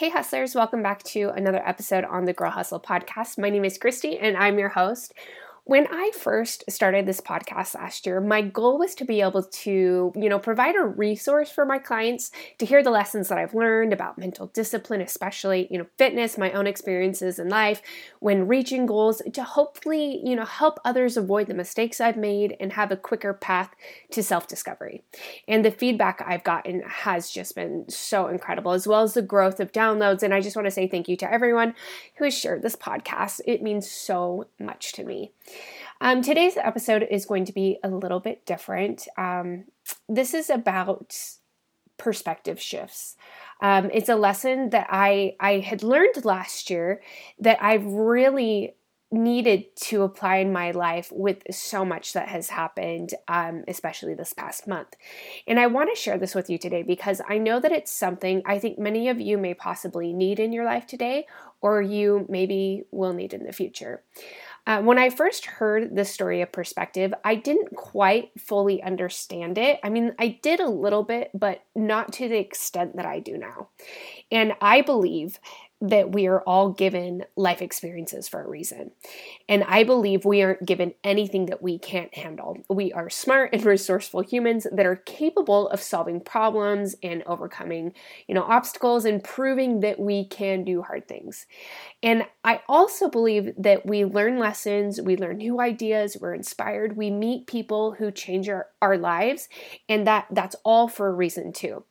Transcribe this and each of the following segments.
Hey, hustlers, welcome back to another episode on the Girl Hustle podcast. My name is Christy and I'm your host. When I first started this podcast last year, my goal was to be able to, you know, provide a resource for my clients to hear the lessons that I've learned about mental discipline, especially, you know, fitness, my own experiences in life when reaching goals to hopefully, you know, help others avoid the mistakes I've made and have a quicker path to self-discovery. And the feedback I've gotten has just been so incredible as well as the growth of downloads and I just want to say thank you to everyone who has shared this podcast. It means so much to me. Um, today's episode is going to be a little bit different. Um, this is about perspective shifts. Um, it's a lesson that I I had learned last year that I've really needed to apply in my life with so much that has happened, um, especially this past month. And I want to share this with you today because I know that it's something I think many of you may possibly need in your life today, or you maybe will need in the future. Uh, when I first heard the story of perspective, I didn't quite fully understand it. I mean, I did a little bit, but not to the extent that I do now. And I believe that we are all given life experiences for a reason. And I believe we aren't given anything that we can't handle. We are smart and resourceful humans that are capable of solving problems and overcoming, you know, obstacles and proving that we can do hard things. And I also believe that we learn lessons, we learn new ideas, we're inspired, we meet people who change our, our lives, and that that's all for a reason too.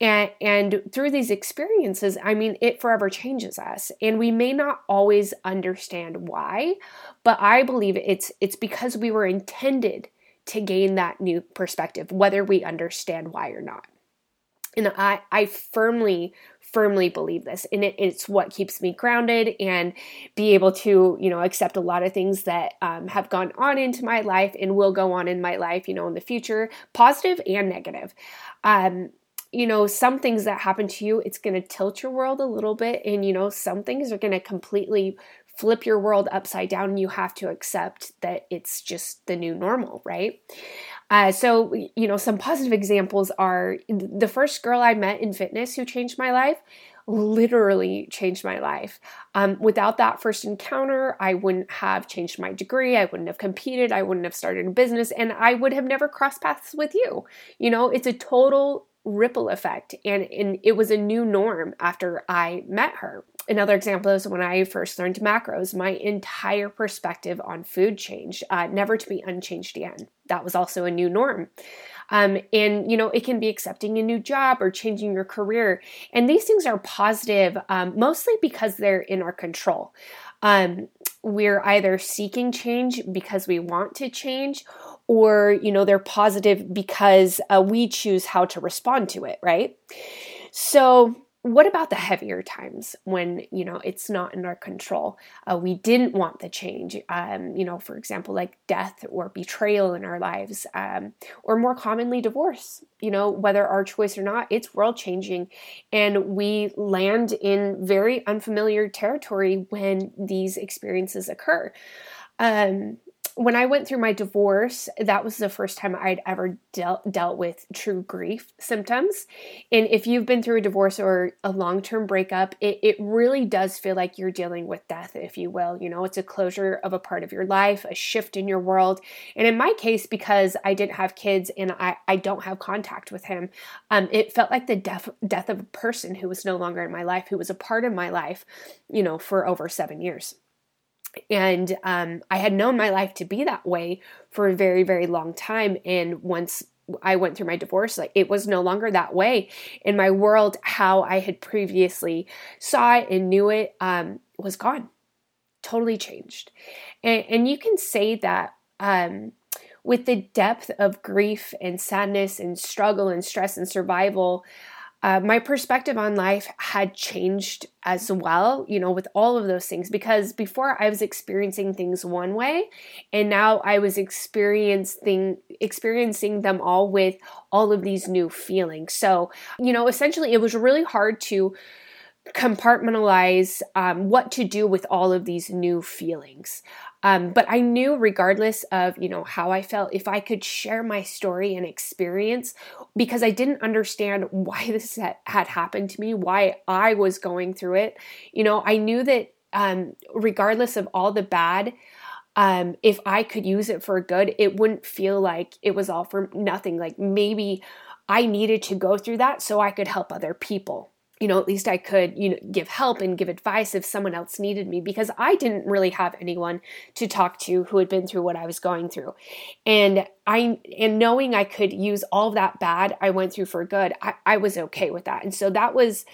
And and through these experiences, I mean, it forever changes us. And we may not always understand why, but I believe it's it's because we were intended to gain that new perspective, whether we understand why or not. And I, I firmly, firmly believe this. And it, it's what keeps me grounded and be able to, you know, accept a lot of things that um, have gone on into my life and will go on in my life, you know, in the future, positive and negative. Um, you know, some things that happen to you, it's going to tilt your world a little bit. And, you know, some things are going to completely flip your world upside down. And you have to accept that it's just the new normal, right? Uh, so, you know, some positive examples are the first girl I met in fitness who changed my life literally changed my life. Um, without that first encounter, I wouldn't have changed my degree, I wouldn't have competed, I wouldn't have started a business, and I would have never crossed paths with you. You know, it's a total ripple effect, and, and it was a new norm after I met her. Another example is when I first learned macros, my entire perspective on food changed, uh, never to be unchanged again. That was also a new norm. Um, and, you know, it can be accepting a new job or changing your career. And these things are positive um, mostly because they're in our control. Um, we're either seeking change because we want to change or, you know, they're positive because uh, we choose how to respond to it, right? So, what about the heavier times when you know it's not in our control? Uh, we didn't want the change um, you know for example like death or betrayal in our lives um, or more commonly divorce you know whether our choice or not it's world changing. And we land in very unfamiliar territory when these experiences occur. Um, when I went through my divorce, that was the first time I'd ever dealt dealt with true grief symptoms. And if you've been through a divorce or a long term breakup, it, it really does feel like you're dealing with death, if you will. You know, it's a closure of a part of your life, a shift in your world. And in my case, because I didn't have kids and I, I don't have contact with him, um, it felt like the death death of a person who was no longer in my life, who was a part of my life, you know, for over seven years and um, I had known my life to be that way for a very, very long time. And once I went through my divorce, like it was no longer that way. In my world, how I had previously saw it and knew it um, was gone, totally changed. And, and you can say that um, with the depth of grief and sadness and struggle and stress and survival uh, my perspective on life had changed as well, you know, with all of those things because before I was experiencing things one way and now I was experiencing experiencing them all with all of these new feelings. So, you know, essentially it was really hard to compartmentalize um, what to do with all of these new feelings. Um, but I knew, regardless of you know how I felt, if I could share my story and experience, because I didn't understand why this had happened to me, why I was going through it. You know, I knew that um, regardless of all the bad, um, if I could use it for good, it wouldn't feel like it was all for nothing. Like maybe I needed to go through that so I could help other people you know, at least I could, you know, give help and give advice if someone else needed me because I didn't really have anyone to talk to who had been through what I was going through. And I and knowing I could use all that bad I went through for good, I, I was okay with that. And so that was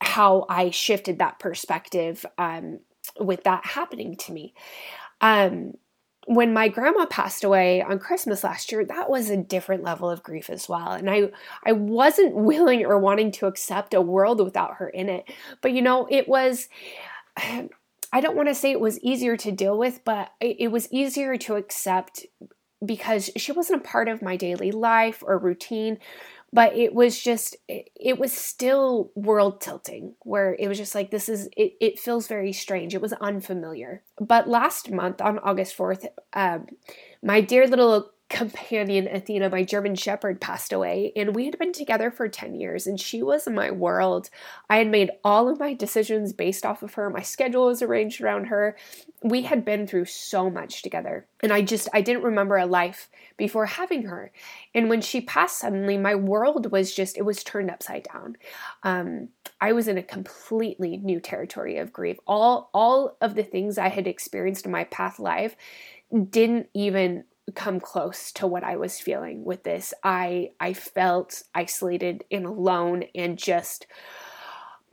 how I shifted that perspective um, with that happening to me. Um, when my grandma passed away on Christmas last year, that was a different level of grief as well. And I I wasn't willing or wanting to accept a world without her in it. But you know, it was I don't want to say it was easier to deal with, but it was easier to accept because she wasn't a part of my daily life or routine but it was just it, was still world tilting where it was just like this is it, it feels very strange. It was unfamiliar. But last month on august 4th um, my dear little companion Athena, my German Shepherd, passed away, and we had been together for 10 years, and she was my world. I had made all of my decisions based off of her, my schedule was arranged around her. We had been through so much together, and I just I didn't remember a life before having her. And when she passed suddenly, my world was just it was turned upside down. Um, I was in a completely new territory of grief. All all of the things I had experienced in my past life didn't even come close to what I was feeling with this. I I felt isolated and alone and just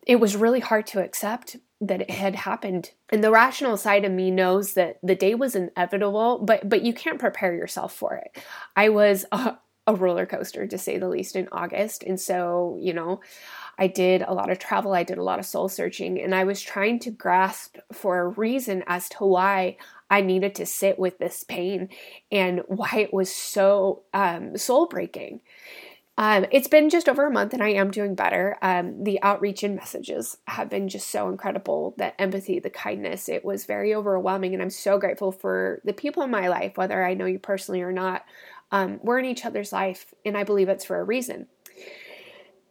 it was really hard to accept that it had happened. And the rational side of me knows that the day was inevitable, but but you can't prepare yourself for it. I was a, a roller coaster to say the least in August, and so, you know, I did a lot of travel, I did a lot of soul searching, and I was trying to grasp for a reason as to why I needed to sit with this pain and why it was so um, soul breaking. Um, it's been just over a month and I am doing better. Um, the outreach and messages have been just so incredible. The empathy, the kindness, it was very overwhelming. And I'm so grateful for the people in my life, whether I know you personally or not. Um, we're in each other's life, and I believe it's for a reason.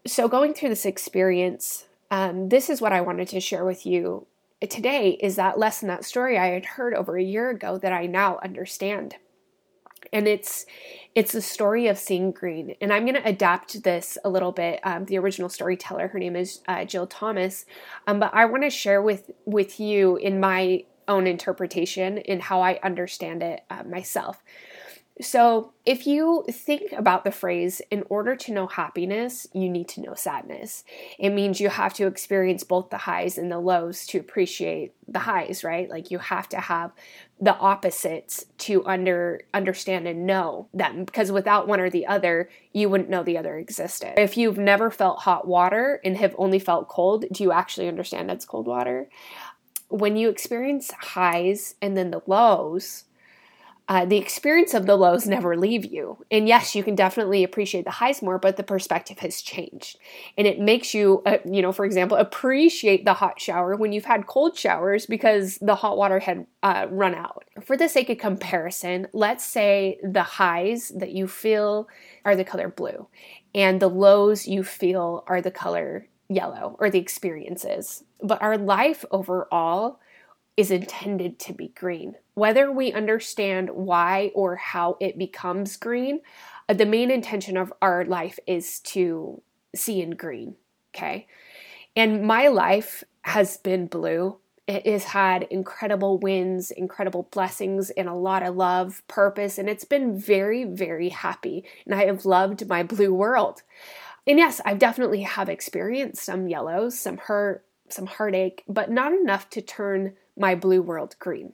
So, going through this experience, um, this is what I wanted to share with you today is that lesson, that story I had heard over a year ago that I now understand. And it's it's the story of seeing green, and I'm going to adapt this a little bit. Um, the original storyteller, her name is uh, Jill Thomas, um, but I want to share with with you in my own interpretation and how I understand it uh, myself. So, if you think about the phrase, in order to know happiness, you need to know sadness, it means you have to experience both the highs and the lows to appreciate the highs, right? Like you have to have the opposites to under understand and know them because without one or the other, you wouldn't know the other existed. If you've never felt hot water and have only felt cold, do you actually understand it's cold water? When you experience highs and then the lows, uh, the experience of the lows never leave you. And yes, you can definitely appreciate the highs more, but the perspective has changed. And it makes you, uh, you know, for example, appreciate the hot shower when you've had cold showers because the hot water had uh, run out. For the sake of comparison, let's say the highs that you feel are the color blue, and the lows you feel are the color yellow, or the experiences. But our life overall is intended to be green. Whether we understand why or how it becomes green, uh, the main intention of our life is to see in green. Okay. And my life has been blue. It has had incredible wins, incredible blessings, and a lot of love, purpose, and it's been very, very happy. And I have loved my blue world. And yes, I definitely have experienced some yellows, some hurt, some heartache, but not enough to turn my blue world green.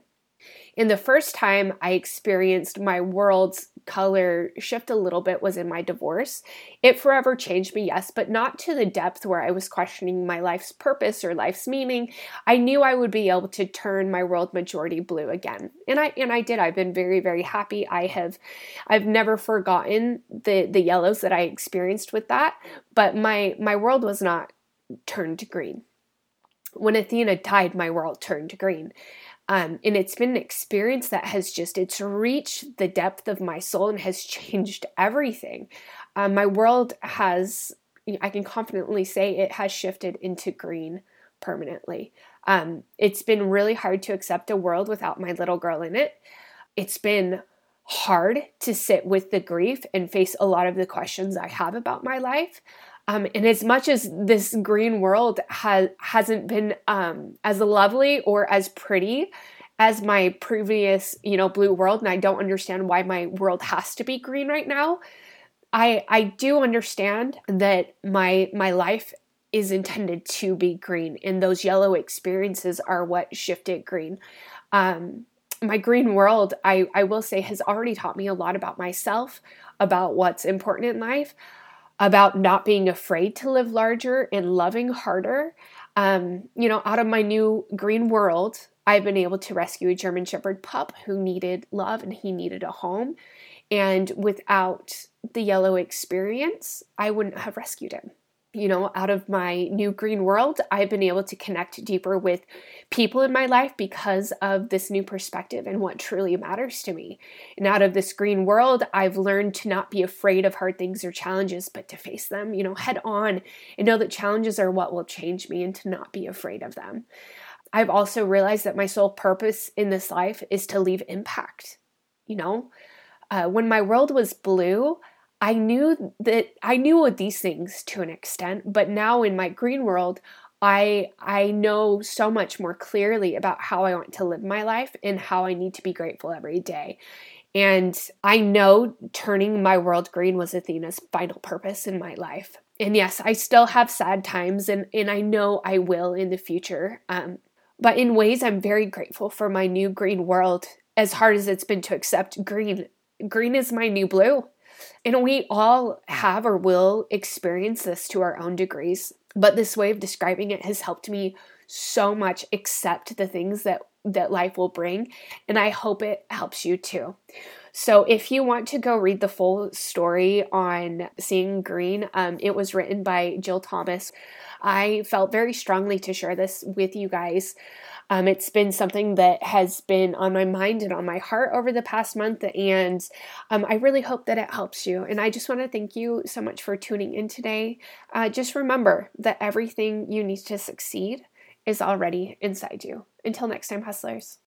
In the first time I experienced my world's color shift a little bit was in my divorce. It forever changed me, yes, but not to the depth where I was questioning my life's purpose or life's meaning. I knew I would be able to turn my world majority blue again. And I and I did. I've been very very happy. I have I've never forgotten the the yellows that I experienced with that, but my my world was not turned green. when Athena died, my world turned green. Um, and it's been an experience that has just it's reached the depth of my soul and has changed everything. Um, my world has i can confidently say it has shifted into green permanently. Um, it's been really hard to accept a world without my little girl in it. It's been hard to sit with the grief and face a lot of the questions i have about my life um, and as much as this green world has hasn't been um, as lovely or as pretty as my previous, you know, blue world, and I don't understand why my world has to be green right now. I I do understand that my my life is intended to be green, and those yellow experiences are what shifted green. Um, my green world, I, I will say, has already taught me a lot about myself, about what's important in life about not being afraid to live larger and loving harder. Um, you know, out of my new green world, I've been able to rescue a German Shepherd pup who needed love and he needed a home. And without the yellow experience, I wouldn't have rescued him you know, out of my new green world, I've been able to connect deeper with people in my life because of this new perspective and what truly matters to me. And out of this green world, I've learned to not be afraid of hard things or challenges, but to face them, you know, head on and know that challenges are what will change me and to not be afraid of them. I've also realized that my sole purpose in this life is to leave impact. You know, uh, when my world was blue, I knew that I knew these things to an extent, but now in my green world, I I know so much more clearly about how I want to live my life and how I need to be grateful every day. And I know turning my world green was Athena's final purpose in my life. And yes, I still have sad times and, and I know I will in the future. Um, but in ways I'm very grateful for my new green world, as hard as it's been to accept green. Green is my new blue. And we all have or will experience this to our own degrees. But this way of describing it has helped me so much accept the things that that life will bring and I hope it helps you too. So, if you want to go read the full story on Seeing Green, um, it was written by Jill Thomas. I felt very strongly to share this with you guys. Um, it's been something that has been on my mind and on my heart over the past month, and um, I really hope that it helps you. And I just want to thank you so much for tuning in today. Uh, just remember that everything you need to succeed is already inside you. Until next time, hustlers.